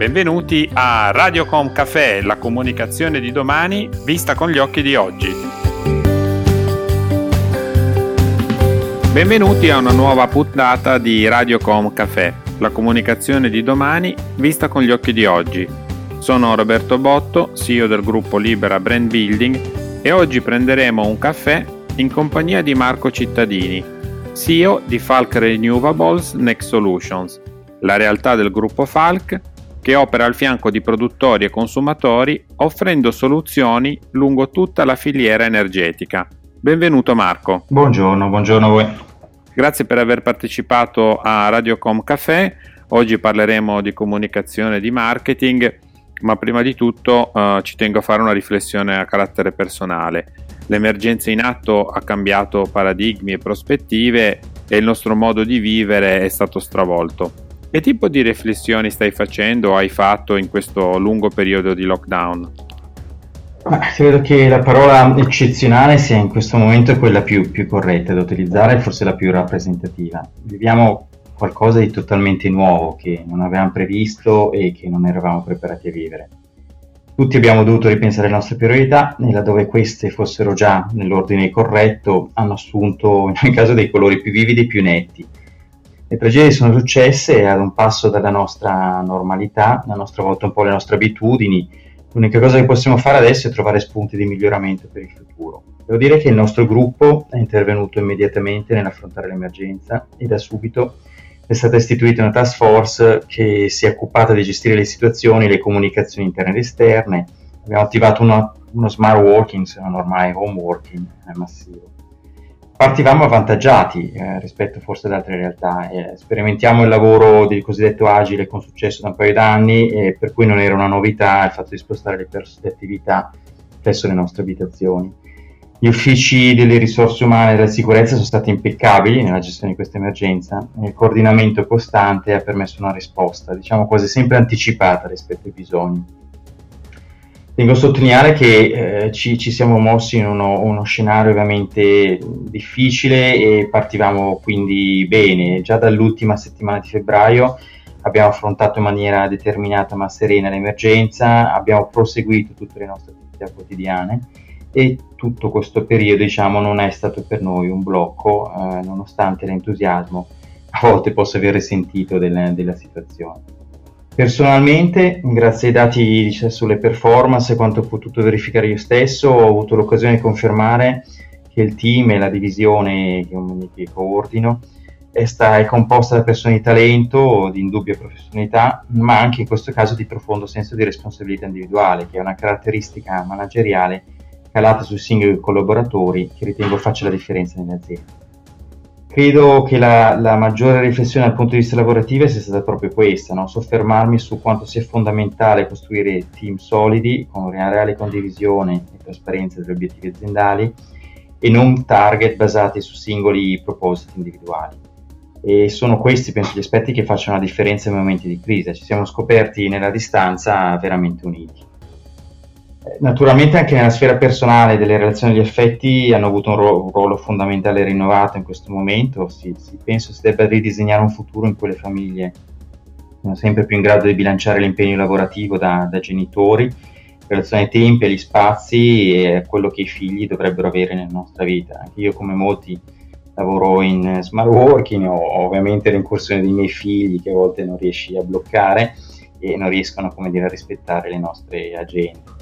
Benvenuti a Radiocom Café, la comunicazione di domani vista con gli occhi di oggi. Benvenuti a una nuova puntata di Radiocom Café, la comunicazione di domani vista con gli occhi di oggi. Sono Roberto Botto, CEO del gruppo Libera Brand Building e oggi prenderemo un caffè in compagnia di Marco Cittadini, CEO di Falk Renewables Next Solutions, la realtà del gruppo Falk che opera al fianco di produttori e consumatori offrendo soluzioni lungo tutta la filiera energetica. Benvenuto Marco. Buongiorno, buongiorno a voi. Grazie per aver partecipato a Radiocom Café. Oggi parleremo di comunicazione e di marketing, ma prima di tutto uh, ci tengo a fare una riflessione a carattere personale. L'emergenza in atto ha cambiato paradigmi e prospettive e il nostro modo di vivere è stato stravolto. Che tipo di riflessioni stai facendo o hai fatto in questo lungo periodo di lockdown? credo che la parola eccezionale sia in questo momento quella più, più corretta da utilizzare forse la più rappresentativa. Viviamo qualcosa di totalmente nuovo che non avevamo previsto e che non eravamo preparati a vivere. Tutti abbiamo dovuto ripensare le nostre priorità e laddove queste fossero già nell'ordine corretto hanno assunto in ogni caso dei colori più vividi e più netti le tragedie sono successe ad un passo dalla nostra normalità, a nostra volta un po' le nostre abitudini. L'unica cosa che possiamo fare adesso è trovare spunti di miglioramento per il futuro. Devo dire che il nostro gruppo è intervenuto immediatamente nell'affrontare l'emergenza e da subito è stata istituita una task force che si è occupata di gestire le situazioni, le comunicazioni interne ed esterne. Abbiamo attivato uno, uno smart working, se non ormai home working massivo partivamo avvantaggiati eh, rispetto forse ad altre realtà. Eh, sperimentiamo il lavoro del cosiddetto agile con successo da un paio d'anni, eh, per cui non era una novità il fatto di spostare le, pers- le attività presso le nostre abitazioni. Gli uffici delle risorse umane e della sicurezza sono stati impeccabili nella gestione di questa emergenza e il coordinamento costante ha permesso una risposta, diciamo quasi sempre anticipata rispetto ai bisogni. Tengo a sottolineare che eh, ci, ci, siamo mossi in uno, uno, scenario ovviamente difficile e partivamo quindi bene. Già dall'ultima settimana di febbraio abbiamo affrontato in maniera determinata ma serena l'emergenza, abbiamo proseguito tutte le nostre attività quotidiane e tutto questo periodo diciamo non è stato per noi un blocco eh, nonostante l'entusiasmo a volte possa aver sentito del, della situazione. Personalmente, grazie ai dati sulle performance e quanto ho potuto verificare io stesso, ho avuto l'occasione di confermare che il team e la divisione che coordino è, sta, è composta da persone di talento, di indubbia professionalità, ma anche in questo caso di profondo senso di responsabilità individuale, che è una caratteristica manageriale calata sui singoli collaboratori che ritengo faccia la differenza nelle aziende. Credo che la, la, maggiore riflessione dal punto di vista lavorativo sia stata proprio questa, no? soffermarmi su quanto sia fondamentale costruire team solidi con una reale condivisione e trasparenza degli obiettivi aziendali e non target basati su singoli propositi individuali. E sono questi, penso, gli aspetti che facciano la differenza nei momenti di crisi. Ci siamo scoperti nella distanza veramente uniti. Naturalmente anche nella sfera personale delle relazioni di affetti hanno avuto un, ro- un ruolo fondamentale rinnovato in questo momento, si, si, penso si debba ridisegnare un futuro in cui le famiglie. Sono sempre più in grado di bilanciare l'impegno lavorativo da, da genitori, in relazione ai tempi, agli spazi e a quello che i figli dovrebbero avere nella nostra vita. Anche io come molti lavoro in smart working, ho ovviamente l'incursione dei miei figli che a volte non riesci a bloccare e non riescono dire, a rispettare le nostre agende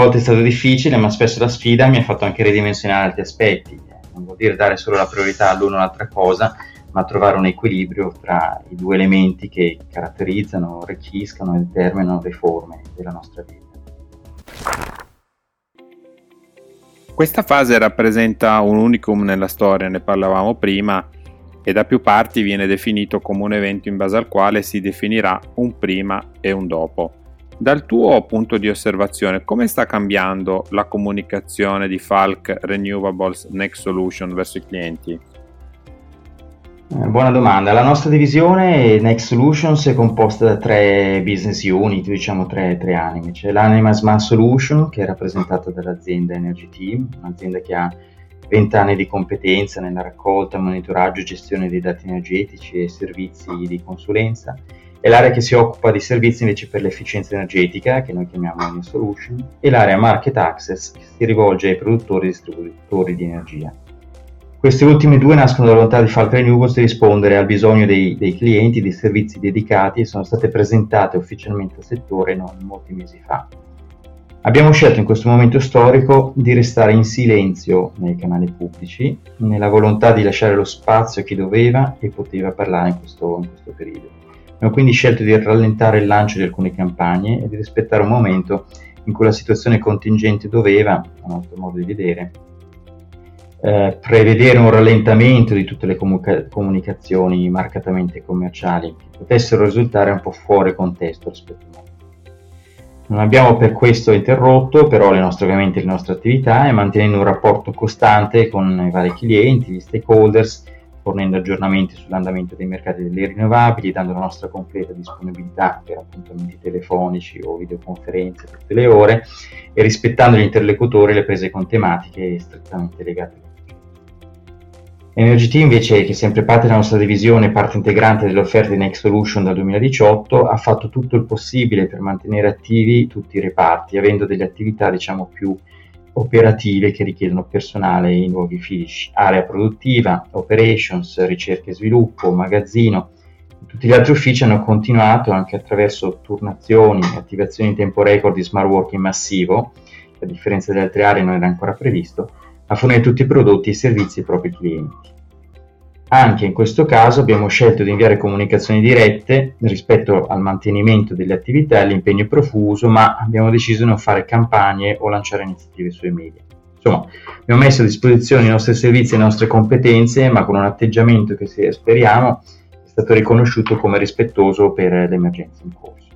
a volte è stato difficile, ma spesso la sfida mi ha fatto anche ridimensionare altri aspetti. Non vuol dire dare solo la priorità all'una o all'altra cosa, ma trovare un equilibrio tra i due elementi che caratterizzano, arricchiscono e determinano le forme della nostra vita. Questa fase rappresenta un unicum nella storia, ne parlavamo prima, e da più parti viene definito come un evento in base al quale si definirà un prima e un dopo. Dal tuo punto di osservazione, come sta cambiando la comunicazione di Falk Renewables Next Solution verso i clienti? Eh, buona domanda. La nostra divisione Next Solutions è composta da tre business unit, diciamo tre, tre anime. C'è l'anima Smart Solution che è rappresentata dall'azienda Energy Team, un'azienda che ha 20 anni di competenza nella raccolta, monitoraggio e gestione dei dati energetici e servizi di consulenza e l'area che si occupa di servizi invece per l'efficienza energetica, che noi chiamiamo Energy Solution, e l'area Market Access, che si rivolge ai produttori e distributori di energia. Queste ultime due nascono dalla volontà di Falk Renewables di rispondere al bisogno dei, dei, clienti di servizi dedicati e sono state presentate ufficialmente al settore non molti mesi fa. Abbiamo scelto in questo momento storico di restare in silenzio nei canali pubblici, nella volontà di lasciare lo spazio a chi doveva e poteva parlare in questo, in questo periodo. Abbiamo quindi scelto di rallentare il lancio di alcune campagne e di rispettare un momento in cui la situazione contingente doveva, a nostro modo di vedere, eh, prevedere un rallentamento di tutte le comunica- comunicazioni marcatamente commerciali che potessero risultare un po' fuori contesto rispetto a noi. Non abbiamo per questo interrotto però le nostre, ovviamente le nostre attività e mantenendo un rapporto costante con i vari clienti, gli stakeholders fornendo aggiornamenti sull'andamento dei mercati delle rinnovabili, dando la nostra completa disponibilità per appuntamenti telefonici o videoconferenze tutte le ore e rispettando gli interlocutori e le prese con tematiche strettamente legate NRGT invece, che è sempre parte della nostra divisione parte integrante delle offerte di Next Solution dal 2018, ha fatto tutto il possibile per mantenere attivi tutti i reparti, avendo delle attività diciamo più operative che richiedono personale in luoghi fisici, area produttiva, operations, ricerca e sviluppo, magazzino. Tutti gli altri uffici hanno continuato anche attraverso turnazioni attivazioni in tempo record di smart working massivo, a differenza delle altre aree non era ancora previsto, a fornire tutti i prodotti e i servizi ai propri clienti. Anche in questo caso abbiamo scelto di inviare comunicazioni dirette rispetto al mantenimento delle attività e all'impegno profuso, ma abbiamo deciso di non fare campagne o lanciare iniziative sui media. Insomma, abbiamo messo a disposizione i nostri servizi e le nostre competenze, ma con un atteggiamento che speriamo è stato riconosciuto come rispettoso per l'emergenza in corso.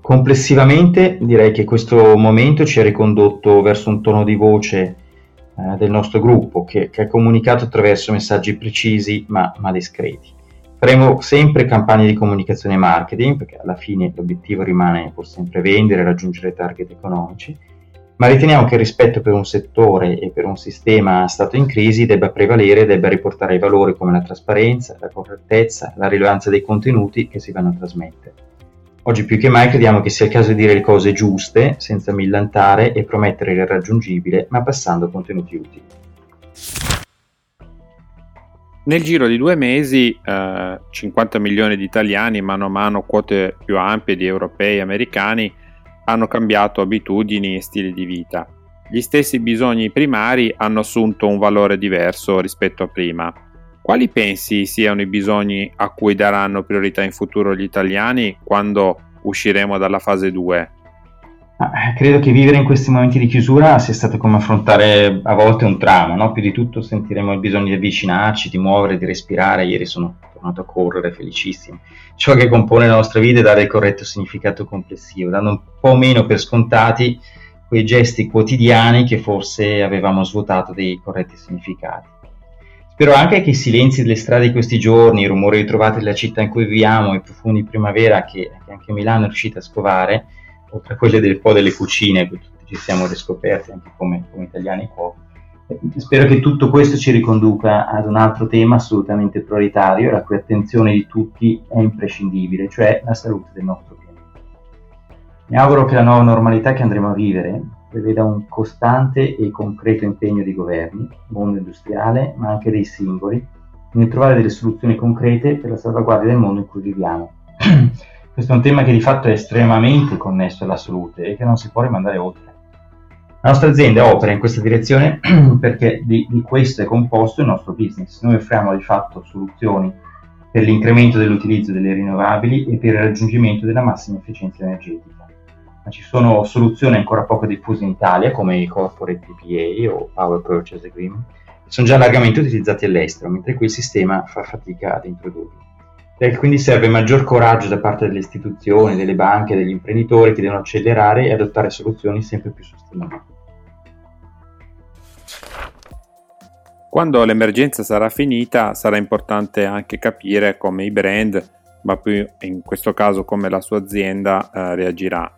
Complessivamente direi che questo momento ci ha ricondotto verso un tono di voce eh, del nostro gruppo che, che, è comunicato attraverso messaggi precisi ma, ma discreti. Faremo sempre campagne di comunicazione e marketing perché alla fine l'obiettivo rimane pur sempre vendere raggiungere target economici, ma riteniamo che il rispetto per un settore e per un sistema stato in crisi debba prevalere e debba riportare ai valori come la trasparenza, la correttezza, la rilevanza dei contenuti che si vanno a trasmettere. Oggi più che mai crediamo che sia il caso di dire le cose giuste, senza millantare e promettere l'irraggiungibile, ma passando contenuti utili. Nel giro di due mesi eh, 50 milioni di italiani, mano a mano quote più ampie di europei e americani, hanno cambiato abitudini e stili di vita. Gli stessi bisogni primari hanno assunto un valore diverso rispetto a prima. Quali pensi siano i bisogni a cui daranno priorità in futuro gli italiani quando usciremo dalla fase 2? Eh, credo che vivere in questi momenti di chiusura sia stato come affrontare a volte un trauma, no? più di tutto sentiremo il bisogno di avvicinarci, di muovere, di respirare. Ieri sono tornato a correre felicissimo. Ciò che compone la nostra vita è dare il corretto significato complessivo, dando un po' meno per scontati quei gesti quotidiani che forse avevamo svuotato dei corretti significati. Spero anche che i silenzi delle strade di questi giorni, i rumori ritrovati della città in cui viviamo, i profumi di primavera che, che anche Milano è riuscita a scovare, oltre a quelle del po' delle cucine, che tutti ci siamo riscoperti anche come, come italiani cuochi. Eh, spero che tutto questo ci riconduca ad un altro tema assolutamente prioritario, la cui attenzione di tutti è imprescindibile, cioè la salute del nostro pianeta. Mi auguro che la nuova normalità che andremo a vivere preveda un costante e concreto impegno dei governi, mondo industriale, ma anche dei singoli, nel trovare delle soluzioni concrete per la salvaguardia del mondo in cui viviamo. Questo è un tema che di fatto è estremamente connesso alla salute e che non si può rimandare oltre. La nostra azienda opera in questa direzione perché di, di questo è composto il nostro business. Noi offriamo di fatto soluzioni per l'incremento dell'utilizzo delle rinnovabili e per il raggiungimento della massima efficienza energetica ci sono soluzioni ancora poco diffuse in Italia come i corporate PPA o Power Purchase Agreement, che sono già largamente utilizzati all'estero, mentre qui il sistema fa fatica ad introdurli. E quindi serve maggior coraggio da parte delle istituzioni, delle banche, degli imprenditori che devono accelerare e adottare soluzioni sempre più sostenibili. Quando l'emergenza sarà finita sarà importante anche capire come i brand, ma più in questo caso come la sua azienda eh, reagirà.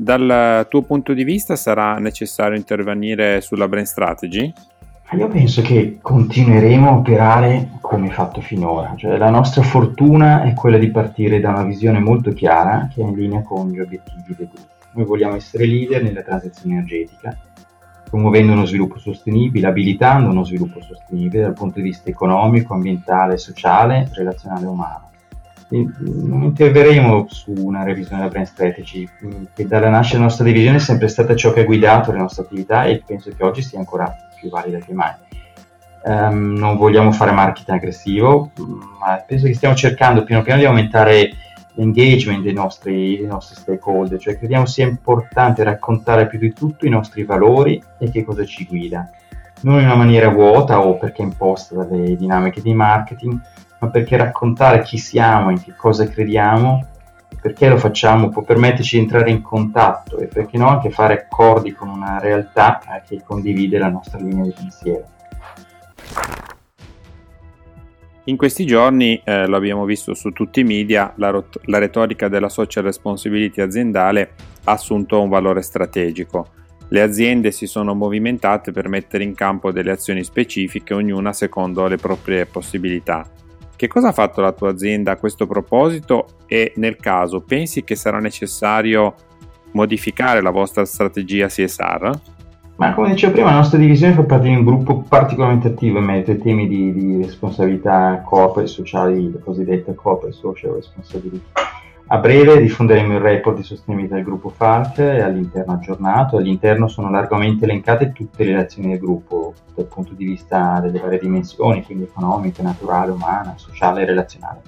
Dal tuo punto di vista sarà necessario intervenire sulla brand strategy? Io penso che continueremo a operare come fatto finora. Cioè, la nostra fortuna è quella di partire da una visione molto chiara che è in linea con gli obiettivi del gruppo. Noi vogliamo essere leader nella transizione energetica, promuovendo uno sviluppo sostenibile, abilitando uno sviluppo sostenibile dal punto di vista economico, ambientale, sociale, relazionale e umano. Non interverremo su una revisione della brand strategy, che dalla nascita della nostra divisione è sempre stata ciò che ha guidato le nostre attività e penso che oggi sia ancora più valida che mai. Um, non vogliamo fare marketing aggressivo, ma penso che stiamo cercando piano piano di aumentare l'engagement dei nostri, dei nostri stakeholder, cioè crediamo sia importante raccontare più di tutto i nostri valori e che cosa ci guida, non in una maniera vuota o perché imposta dalle dinamiche di marketing, ma perché raccontare chi siamo, in che cosa crediamo, perché lo facciamo, può permetterci di entrare in contatto e perché no anche fare accordi con una realtà eh, che condivide la nostra linea di pensiero. In questi giorni, eh, lo abbiamo visto su tutti i media, la, rot- la retorica della social responsibility aziendale ha assunto un valore strategico. Le aziende si sono movimentate per mettere in campo delle azioni specifiche, ognuna secondo le proprie possibilità. Che cosa ha fatto la tua azienda a questo proposito e nel caso pensi che sarà necessario modificare la vostra strategia CSR? Ma come dicevo prima, la nostra divisione fa parte di un gruppo particolarmente attivo in merito ai temi di, di responsabilità corporate sociali, la cosiddetta corporate social responsibility. A breve diffonderemo il report di sostenibilità del gruppo FARC all'interno aggiornato. All'interno sono largamente elencate tutte le relazioni del gruppo dal punto di vista delle varie dimensioni, quindi economica, naturale, umana, sociale e relazionale.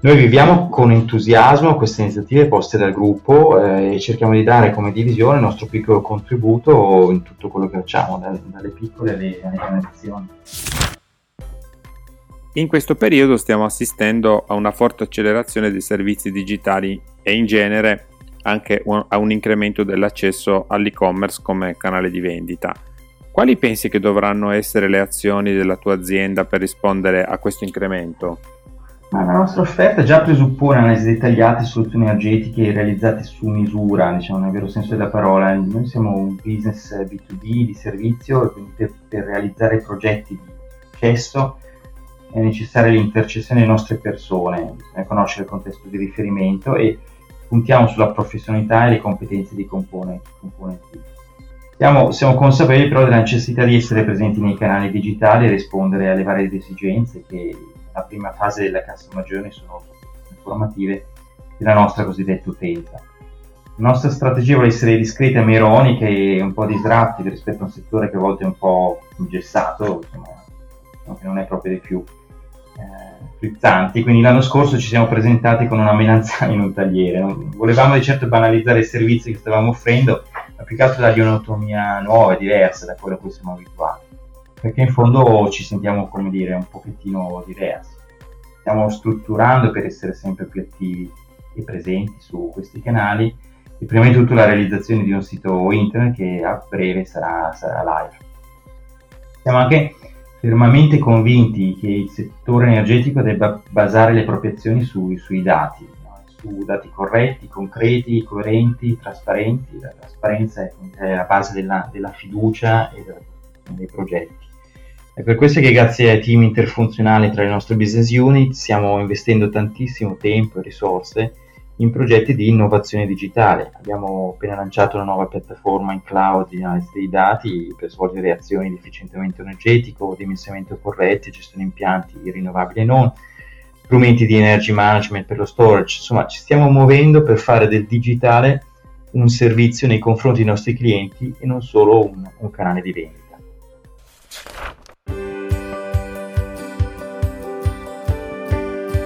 Noi viviamo con entusiasmo queste iniziative poste dal gruppo eh, e cerchiamo di dare come divisione il nostro piccolo contributo in tutto quello che facciamo, da, dalle piccole alle grandi azioni. In questo periodo stiamo assistendo a una forte accelerazione dei servizi digitali e in genere anche a un incremento dell'accesso all'e-commerce come canale di vendita. Quali pensi che dovranno essere le azioni della tua azienda per rispondere a questo incremento? Ma la nostra offerta già presuppone analisi dettagliate soluzioni energetiche realizzate su misura, diciamo nel vero senso della parola. Noi siamo un business B2B di servizio e quindi per, per realizzare progetti di successo è necessaria l'intercessione delle nostre persone, bisogna conoscere il contesto di riferimento e puntiamo sulla professionalità e le competenze dei componenti. Siamo, siamo, consapevoli però della necessità di essere presenti nei canali digitali e rispondere alle varie esigenze che la prima fase della customer journey sono informative della nostra cosiddetta utenza. La nostra strategia vuole essere discreta ma ironica e un po' disruptive rispetto a un settore che a volte è un po' ingessato, insomma, che non è proprio dei più eh, frizzanti. Quindi l'anno scorso ci siamo presentati con una melanzana in un tagliere. Volevamo di certo banalizzare i servizi che stavamo offrendo, ma più che altro dargli un'autonomia nuova e diversa da quella a cui siamo abituati perché in fondo ci sentiamo, come dire, un pochettino diversi. Stiamo strutturando per essere sempre più attivi e presenti su questi canali e prima di tutto la realizzazione di un sito internet che a breve sarà, sarà live. Siamo anche fermamente convinti che il settore energetico debba basare le proprie azioni su, sui dati, no? su dati corretti, concreti, coerenti, trasparenti. La trasparenza è la base della, della fiducia e dei progetti. È per questo che grazie ai team interfunzionali tra le nostre business unit stiamo investendo tantissimo tempo e risorse in progetti di innovazione digitale. Abbiamo appena lanciato una nuova piattaforma in cloud di analisi dei dati per svolgere azioni di efficientamento energetico, dimensionamento corretti, gestione impianti rinnovabili e non, strumenti di energy management per lo storage. Insomma, ci stiamo muovendo per fare del digitale un servizio nei confronti dei nostri clienti e non solo un, un canale di vendita.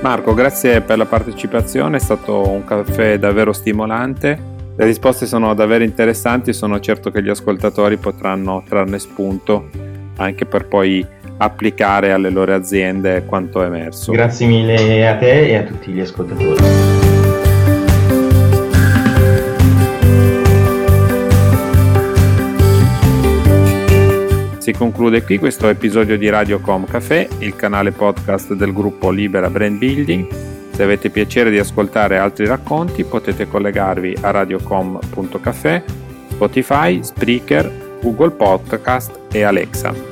Marco, grazie per la partecipazione, è stato un caffè davvero stimolante. Le risposte sono davvero interessanti e sono certo che gli ascoltatori potranno trarne spunto anche per poi applicare alle loro aziende quanto emerso. Grazie mille a te e a tutti gli ascoltatori. Si conclude qui questo episodio di Radiocom Café, il canale podcast del gruppo Libera Brand Building. Se avete piacere di ascoltare altri racconti potete collegarvi a radiocom.café, Spotify, Spreaker, Google Podcast e Alexa.